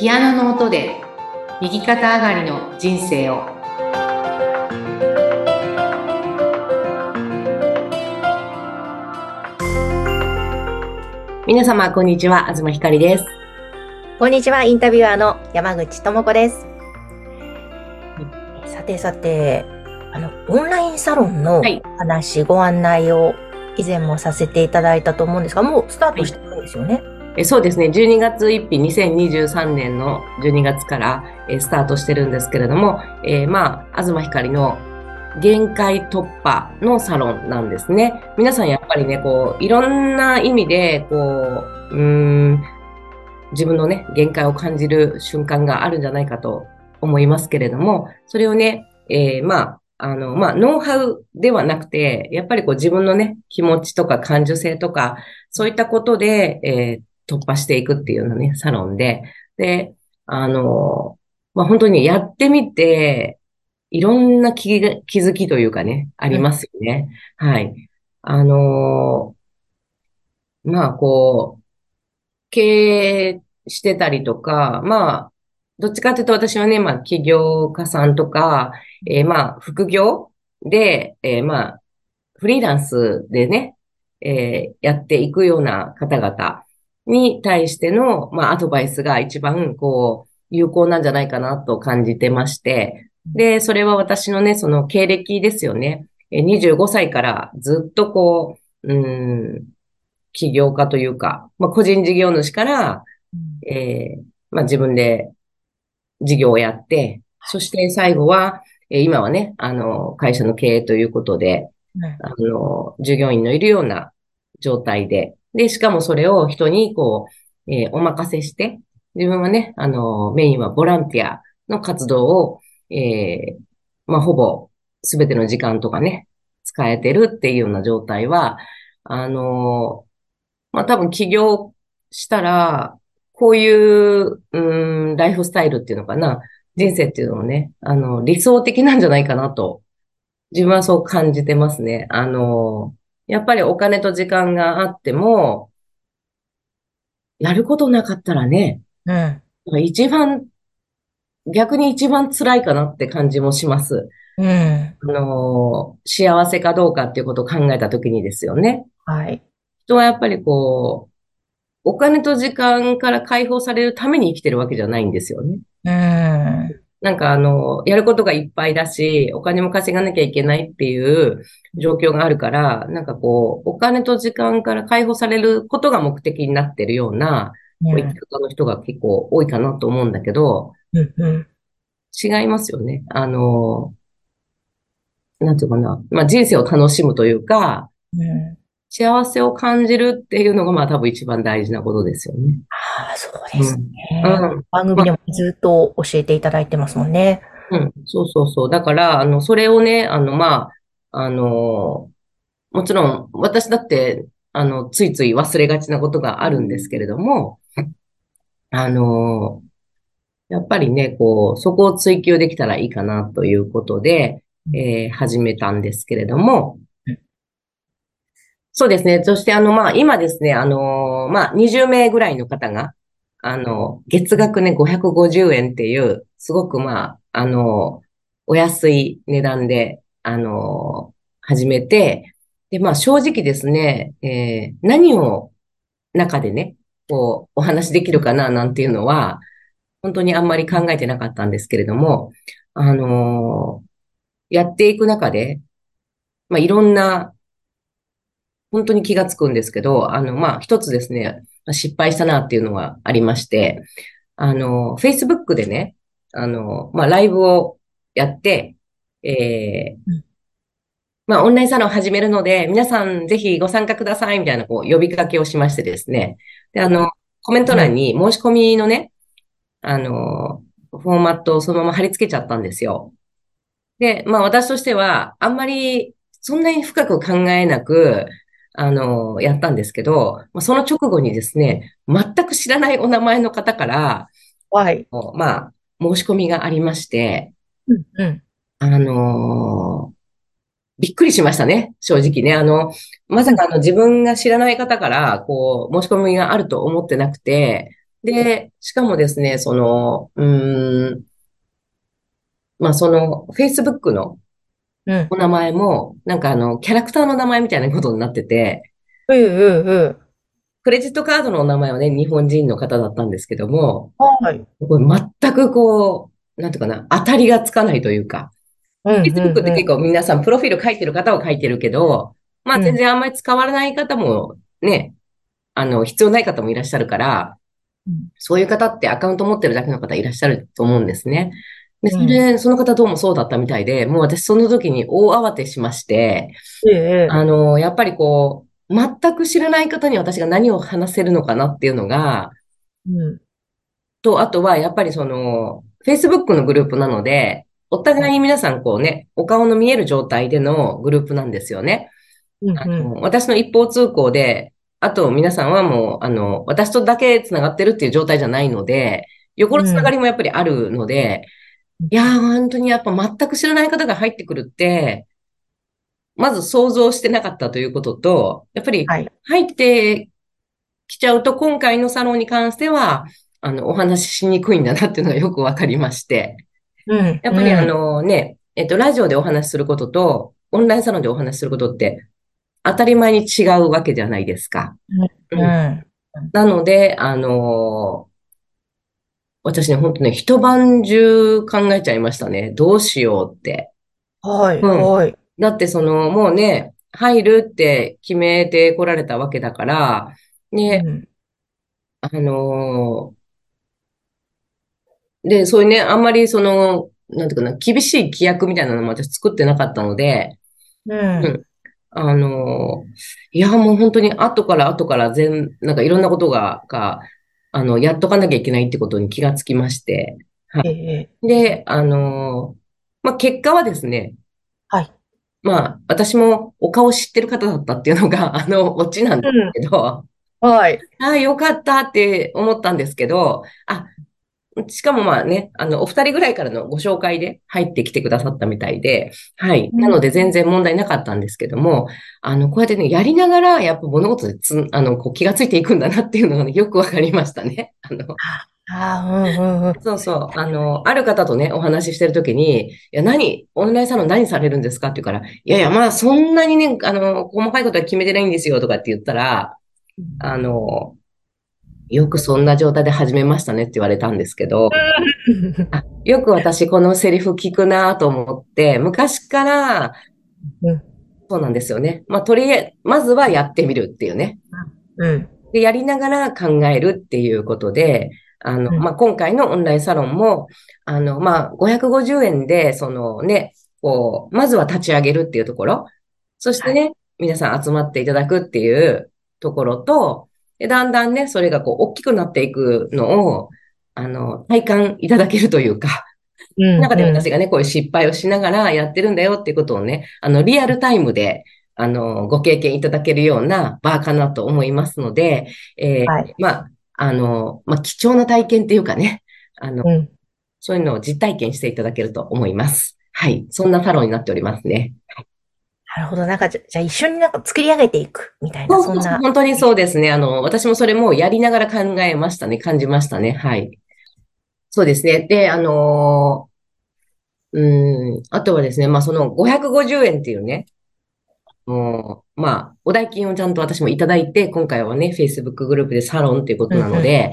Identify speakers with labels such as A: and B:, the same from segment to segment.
A: ピアノの音で右肩上がりの人生を。皆様こんにちは。東ひかりです。
B: こんにちは、インタビュアーの山口智子です。さてさて、あの、オンラインサロンの
A: はい。
B: 話、ご案内を以前もさせていただいたと思うんですが、もうスタートしてるんですよね。
A: えそうですね12月1日2023年の12月からえスタートしてるんですけれども、えーまあ東ひかりの限界突破のサロンなんですね。皆さんやっぱりね、こう、いろんな意味で、こう、うん、自分のね、限界を感じる瞬間があるんじゃないかと思いますけれども、それをね、えーまあ、あの、まあ、ノウハウではなくて、やっぱりこう自分のね、気持ちとか感受性とか、そういったことで、えー突破していくっていうようなね、サロンで、で、あの、まあ、本当にやってみて、いろんな気が気づきというかね、ありますよね。はい。あのまあ、こう、経営してたりとか、まあ、どっちかというと私はね、まあ、起業家さんとか、えーまあ、副業で、えーまあ、フリーランスでね、えーやっていくような方々に対しての、まあ、アドバイスが一番、こう、有効なんじゃないかなと感じてまして、で、それは私のね、その経歴ですよね。えー25歳からずっとこう、うーん、起業家というか、まあ、個人事業主から、えーまあ、自分で事業をやって、そして最後は、えー今はね、あの、会社の経営ということで、
B: うん
A: あの、従業員のいるような状態で、で、しかもそれを人にこう、えーお任せして、自分はね、あの、メインはボランティアの活動を、えーまあ、ほぼすべての時間とかね、使えてるっていうような状態は、あの、まあ、多分起業したら、こういう、うん、ライフスタイルっていうのかな、人生っていうのをね、あの、理想的なんじゃないかなと、自分はそう感じてますね。あの、やっぱりお金と時間があっても、やることなかったらね、
B: うん。
A: 一番、逆に一番辛いかなって感じもします。
B: うん。
A: あの、幸せかどうかっていうことを考えたときにですよね。
B: はい。
A: 人はやっぱりこう、お金と時間から解放されるために生きてるわけじゃないんですよね。
B: うん。
A: なんかあの、やることがいっぱいだし、お金も稼がなきゃいけないっていう状況があるから、なんかこう、お金と時間から解放されることが目的になってるような、こう生き方の人が結構多いかなと思うんだけど、
B: うん。うん。
A: 違いますよね。あの、なんていうかな。まあ人生を楽しむというか、
B: うん。
A: 幸せを感じるっていうのがまあ多分一番大事なことですよね。
B: ああ、そうですね。
A: うん
B: 番組でもずっと教えていただいてますもんね。
A: うん、そうそうそう。だから、あの、それをね、あの、まあ、あの、もちろん、私だって、あの、ついつい忘れがちなことがあるんですけれども、あの、やっぱりね、こう、そこを追求できたらいいかなということで、えー始めたんですけれども
B: うん、
A: そうですね。そして、あの、まあ、今ですね、あの、まあ、20名ぐらいの方が、あの、月額ね、550円っていう、すごくまあ、あの、お安い値段で、あの、始めて、で、まあ正直ですね、えー何を中でね、こう、お話できるかななんていうのは、本当にあんまり考えてなかったんですけれども、あのやっていく中で、まあいろんな、本当に気がつくんですけど、あの、まあ一つですね、失敗したなっていうのがありまして、あの、Facebook でね、あの、まあライブをやって、えー
B: うん
A: まあ、オンラインサロンを始めるので、皆さんぜひご参加ください、みたいな、こう、呼びかけをしましてですね。で、あの、コメント欄に申し込みのね、あの、フォーマットをそのまま貼り付けちゃったんですよ。で、まあ、私としては、あんまり、そんなに深く考えなく、あの、やったんですけど、まあその直後にですね、全く知らないお名前の方から、
B: はい。
A: まあ、申し込みがありまして、
B: うん。うん。
A: あのーびっくりしましたね、正直ね。あの、まさかあの自分が知らない方から、こう、申し込みがあると思ってなくて、で、しかもですね、その、うーん、まあその、Facebook の
B: うん。
A: お名前も、なんかあの、キャラクターの名前みたいなことになってて、
B: うんうんうん。
A: クレジットカードのお名前はね、日本人の方だったんですけども、
B: はい。
A: これ全くこう、なんていうかな、当たりがつかないというか、
B: うんうん
A: Facebook って
B: うん
A: 結構皆さんプロフィール書いてる方は書いてるけど、まあ
B: うん
A: 全然あんまり使われない方もね、あの、必要ない方もいらっしゃるから、
B: うん
A: そういう方ってアカウント持ってるだけの方いらっしゃると思うんですね。で、
B: うん
A: それ、その方どうもそうだったみたいで、もう私その時に大慌てしまして、
B: ええ
A: あの、やっぱりこう、全く知らない方に私が何を話せるのかなっていうのが、
B: うん。
A: と、あとはやっぱりその、Facebook のグループなので、お互いに皆さんこうね、お顔の見える状態でのグループなんですよね。
B: うん
A: あの、私の一方通行で、あと皆さんはもう、あの、私とだけ繋がってるっていう状態じゃないので、横の繋がりもやっぱりあるので、いやー、本当にやっぱ全く知らない方が入ってくるって、まず想像してなかったということと、やっぱり
B: はい。
A: 入ってきちゃうと、今回のサロンに関しては、あの、お話ししにくいんだなっていうのが よくわかりまして、
B: うん。
A: やっぱり
B: うん
A: あ、のね、えっと、ラジオでお話しすることと、オンラインサロンでお話しすることって、当たり前に違うわけじゃないですか。
B: う。
A: うんんなので、あの私ね、本当ね、一晩中考えちゃいましたね。どうしようって。
B: はい。
A: うん
B: はい。
A: だってその、もうね、入るって決めてこられたわけだから、ね、
B: うん
A: あのーで、そういうね、あんまりその、なんていうかな、厳しい規約みたいなのも私作ってなかったので、
B: うん。
A: あのーいや、もう本当に後から後から全、なんかいろんなことが、が、あの、やっとかなきゃいけないってことに気がつきまして、
B: ええ
A: で、あのーまあ、結果はですね、
B: はい。
A: まあ、私もお顔知ってる方だったっていうのが、あの、オチなんですけど、
B: はい。
A: ああ、よかったって思ったんですけど、あ、しかもまあね、あの、お二人ぐらいからのご紹介で入ってきてくださったみたいで、はい。
B: うん
A: なので全然問題なかったんですけども、あの、こうやってね、やりながら、やっぱ物事でつ、あの、こう気がついていくんだなっていうのがね、よくわかりましたね。あの、
B: ああ、うんうんうん。
A: そうそう。あの、ある方とね、お話ししてるときに、いや、何、オンラインサロン何されるんですかって言うから、いやいや、まあ、そんなにね、あの、細かいことは決めてないんですよ、とかって言ったら、あの、よくそんな状態で始めましたねって言われたんですけど、あ、よく私このセリフ聞くなと思って、昔から
B: うん、
A: そうなんですよね。まあ、とりあえず、まずはやってみるっていうね。
B: うん。
A: で、やりながら考えるっていうことで、あの、
B: うん
A: まあ、今回のオンラインサロンも、あの、まあ、550円で、そのね、こう、まずは立ち上げるっていうところ、そしてね、皆さん集まっていただくっていうところと、でだんだんね、それがこう、大きくなっていくのを、あの、体感いただけるというか、
B: うん。
A: 中で私がね、こういう失敗をしながらやってるんだよっていうことをね、あの、リアルタイムで、あの、ご経験いただけるような場かなと思いますので、えー
B: はい
A: まあ、あの、まあ、貴重な体験っていうかね、あの、
B: うん。
A: そういうのを実体験していただけると思います。はい。そんなサロンになっておりますね。
B: なるほど。なんか、じゃじゃあ一緒になんか作り上げていくみたいな、
A: そ
B: んな。
A: 本当にそうですね。あの、私もそれもやりながら考えましたね。感じましたね。はい。そうですね。で、あのーうーん、あとはですね、まあ、その550円っていうね、もう、まあ、お代金をちゃんと私もいただいて、今回はね、Facebook グループでサロンっていうことなので、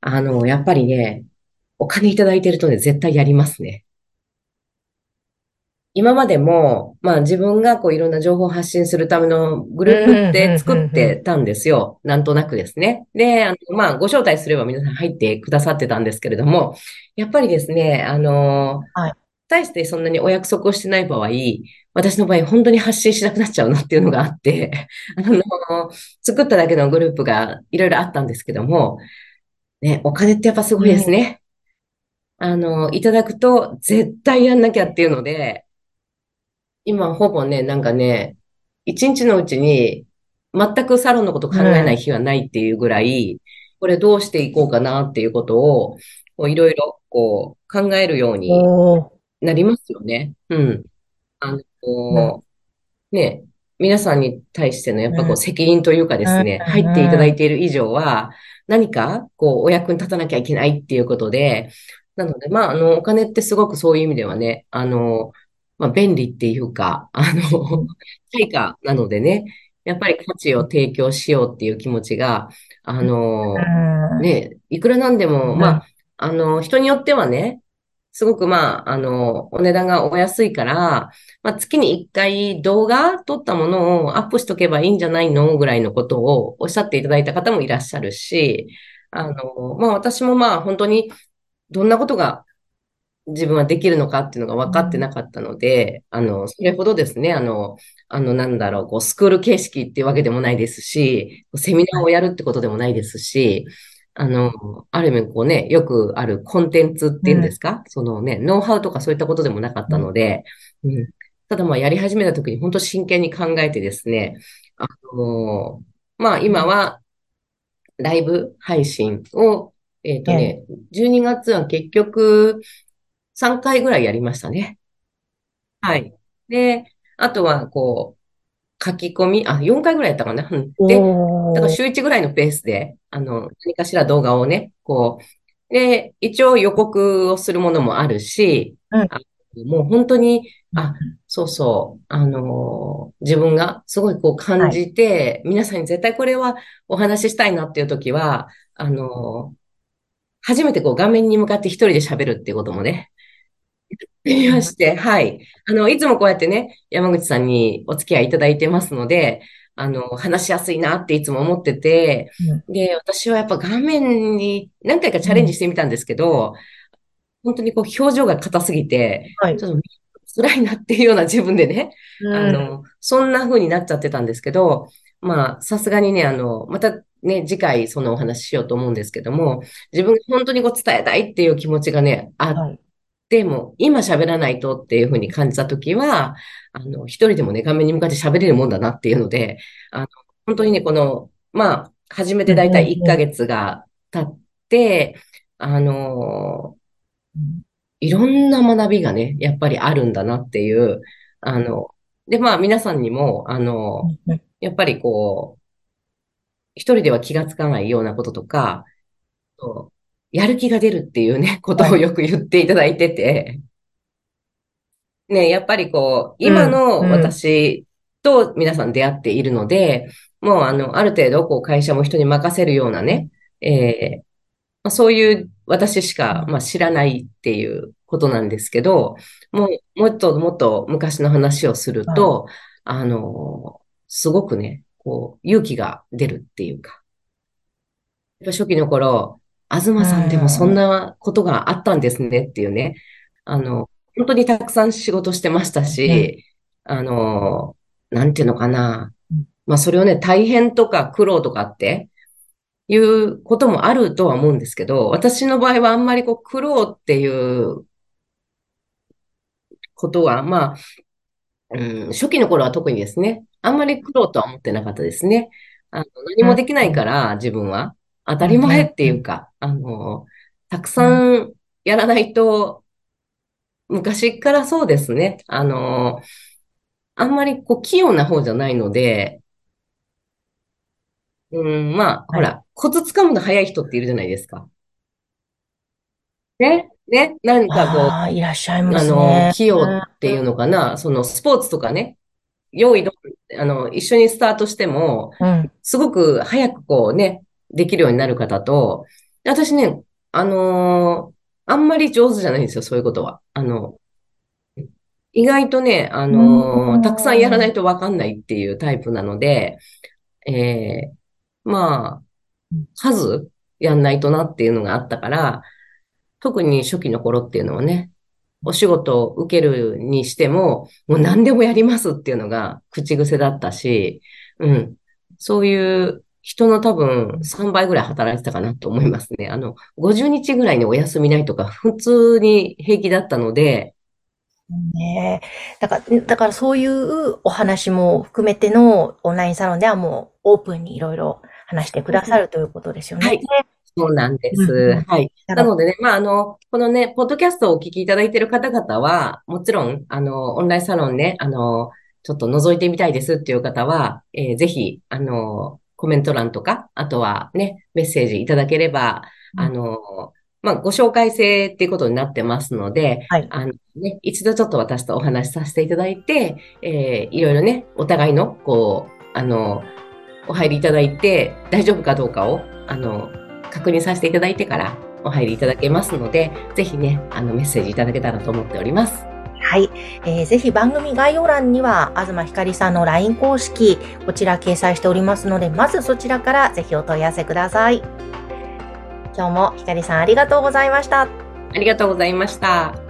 A: あの、やっぱりね、お金いただいてるとね、絶対やりますね。今までも、まあ自分がこういろんな情報を発信するためのグループって作ってたんですよ。なんとなくですね。で、あの、まあご招待すれば皆さん入ってくださってたんですけれども、やっぱりですね、あの、
B: はい
A: 対してそんなにお約束をしてない場合、私の場合本当に発信しなくなっちゃうなっていうのがあって、あの、作っただけのグループがいろいろあったんですけども、ね、お金ってやっぱすごいですね。あの、いただくと絶対やんなきゃっていうので、今ほぼね、なんかね、一日のうちに全くサロンのこと考えない日はないっていうぐらい、これどうしていこうかなっていうことを、いろいろこう考えるようになりますよね。うん。あの、こうね、皆さんに対してのやっぱこ
B: う
A: うん責任というかですね、
B: うん。
A: 入っていただいている以上は、何かこうお役に立たなきゃいけないっていうことで、なので、まあ、あの、お金ってすごくそういう意味ではね、あの、まあ、便利っていうか、あの、対価なのでね、やっぱり価値を提供しようっていう気持ちが、あの、
B: うん。
A: ね、いくらなんでも、
B: うん。
A: まあ、あの、人によってはね、すごくまあ、あの、お値段がお安いから、まあ、月に1回動画撮ったものをアップしとけばいいんじゃないのぐらいのことをおっしゃっていただいた方もいらっしゃるし、あの、まあ、私もまあ、本当にどんなことが自分はできるのかっていうのが分かってなかったので、あの、それほどですね、あの、あの、なんだろう、こう、スクール形式っていうわけでもないですし、セミナーをやるってことでもないですし、あの、ある意味こうね、よくあるコンテンツっていうんですか、そのね、ノウハウとかそういったことでもなかったので、うん、ただまあやり始めた時に本当真剣に考えてですね、あの、まあ今はライブ配信を、えっとね、12月は結局3回ぐらいやりましたね。はい。で、あとはこう、書き込み、あ、4回ぐらいやったかな。うん。で、だから週1ぐらいのペースで、あの、何かしら動画をね、こう、で、一応予告をするものもあるし、
B: うん。
A: あもう本当に、あ、そうそう、あのー自分がすごいこう感じて、皆さんに絶対これはお話ししたいなっていう時は、あのー初めてこう画面に向かって一人で喋るっていうこともね、やってみまして、はい。あの、いつもこうやってね、山口さんにお付き合いいただいてますので、あの、話しやすいなっていつも思ってて、で、私はやっぱ画面に何回かチャレンジしてみたんですけど、本当にこう表情が硬すぎて、
B: はい。
A: ちょっと辛いなっていうような自分でね、
B: うん。
A: あの、そんな風になっちゃってたんですけど、まあ、さすがにね、あの、またね、次回そのお話ししようと思うんですけども、自分が本当にこう伝えたいっていう気持ちがね、あっ
B: はい
A: でも、今喋らないとっていうふうに感じたときは、あの、一人でもね、画面に向かって喋れるもんだなっていうので、あの、本当にね、この、まあ、始めてだいたい1ヶ月が経って、あの、いろんな学びがね、やっぱりあるんだなっていう、あの、で、まあ、皆さんにも、あの、
B: うん。
A: やっぱりこう、一人では気がつかないようなこととか、やる気が出るっていうね、ことをよく言っていただいてて、ね、やっぱりこう、今の
B: うんうん。
A: 私と皆さん出会っているので、もうあの、ある程度こう会社も人に任せるようなね、えーまあ、そういう私しか、まあ、知らないっていうことなんですけど、もう、もっともっと昔の話をすると、あの、すごくね、こう、勇気が出るっていうか、やっぱ初期の頃、東さんでもそんなことがあったんですねっていうね、あの、本当にたくさん仕事してましたし、あの、なんていうのかな
B: うん。
A: まあそれをね、大変とか苦労とかっていうこともあるとは思うんですけど、私の場合はあんまりこう苦労っていうことは、まあ、うん、初期の頃は特にですね、あんまり苦労とは思ってなかったですね。あの、何もできないから、自分は。当たり前っていうか、あの、たくさんやらないと、昔からそうですね。あの、あんまりこう器用な方じゃないので、うん、まあ、ほら、コツ掴むの早い人っているじゃないですか。ね、ね、なんかこう、
B: ああ、いらっしゃいま
A: あの
B: すね。、
A: 器用っていうのかな、そのスポーツとかね、用意どん、あの、一緒にスタートしても、
B: うん。
A: すごく早くこうね、できるようになる方と、私ね、あのーあんまり上手じゃないんですよ、そういうことは。あの、意外とね、あのー
B: うん
A: たくさんやらないとわかんないっていうタイプなので、えーまあ、数やんないとなっていうのがあったから、特に初期の頃っていうのはね、お仕事を受けるにしても、もう何でもやりますっていうのが口癖だったし、うん。そういう人の多分3倍ぐらい働いてたかなと思いますね。あの、50日ぐらいにお休みないとか、普通に平気だったので、
B: ねえ。だから、だからそういうお話も含めてのオンラインサロンではもうオープンにいろいろ話してくださるということですよね。
A: はいそうなんで
B: うんうん
A: す。はい。なのでね、まあ、あの、このね、ポッドキャストをお聞きいただいている方々は、もちろん、あの、オンラインサロンね、あの、ちょっと覗いてみたいですっていう方は、えーぜひ、あの、コメント欄とか、あとはね、メッセージいただければ、
B: うん
A: あの、まあ、ご紹介制っていうことになってますので、
B: はい。
A: あのね、一度ちょっと私とお話しさせていただいて、えーいろいろね、お互いの、こう、あの、お入りいただいて、大丈夫かどうかを、あの、確認させていただいてからお入りいただけますので、ぜひね、あの、メッセージいただけたらと思っております。
B: はい。えーぜひ番組概要欄には、東ひかりさんの LINE 公式、こちら掲載しておりますので、まずそちらからぜひお問い合わせください。今日もひかりさんありがとうございました。
A: ありがとうございました。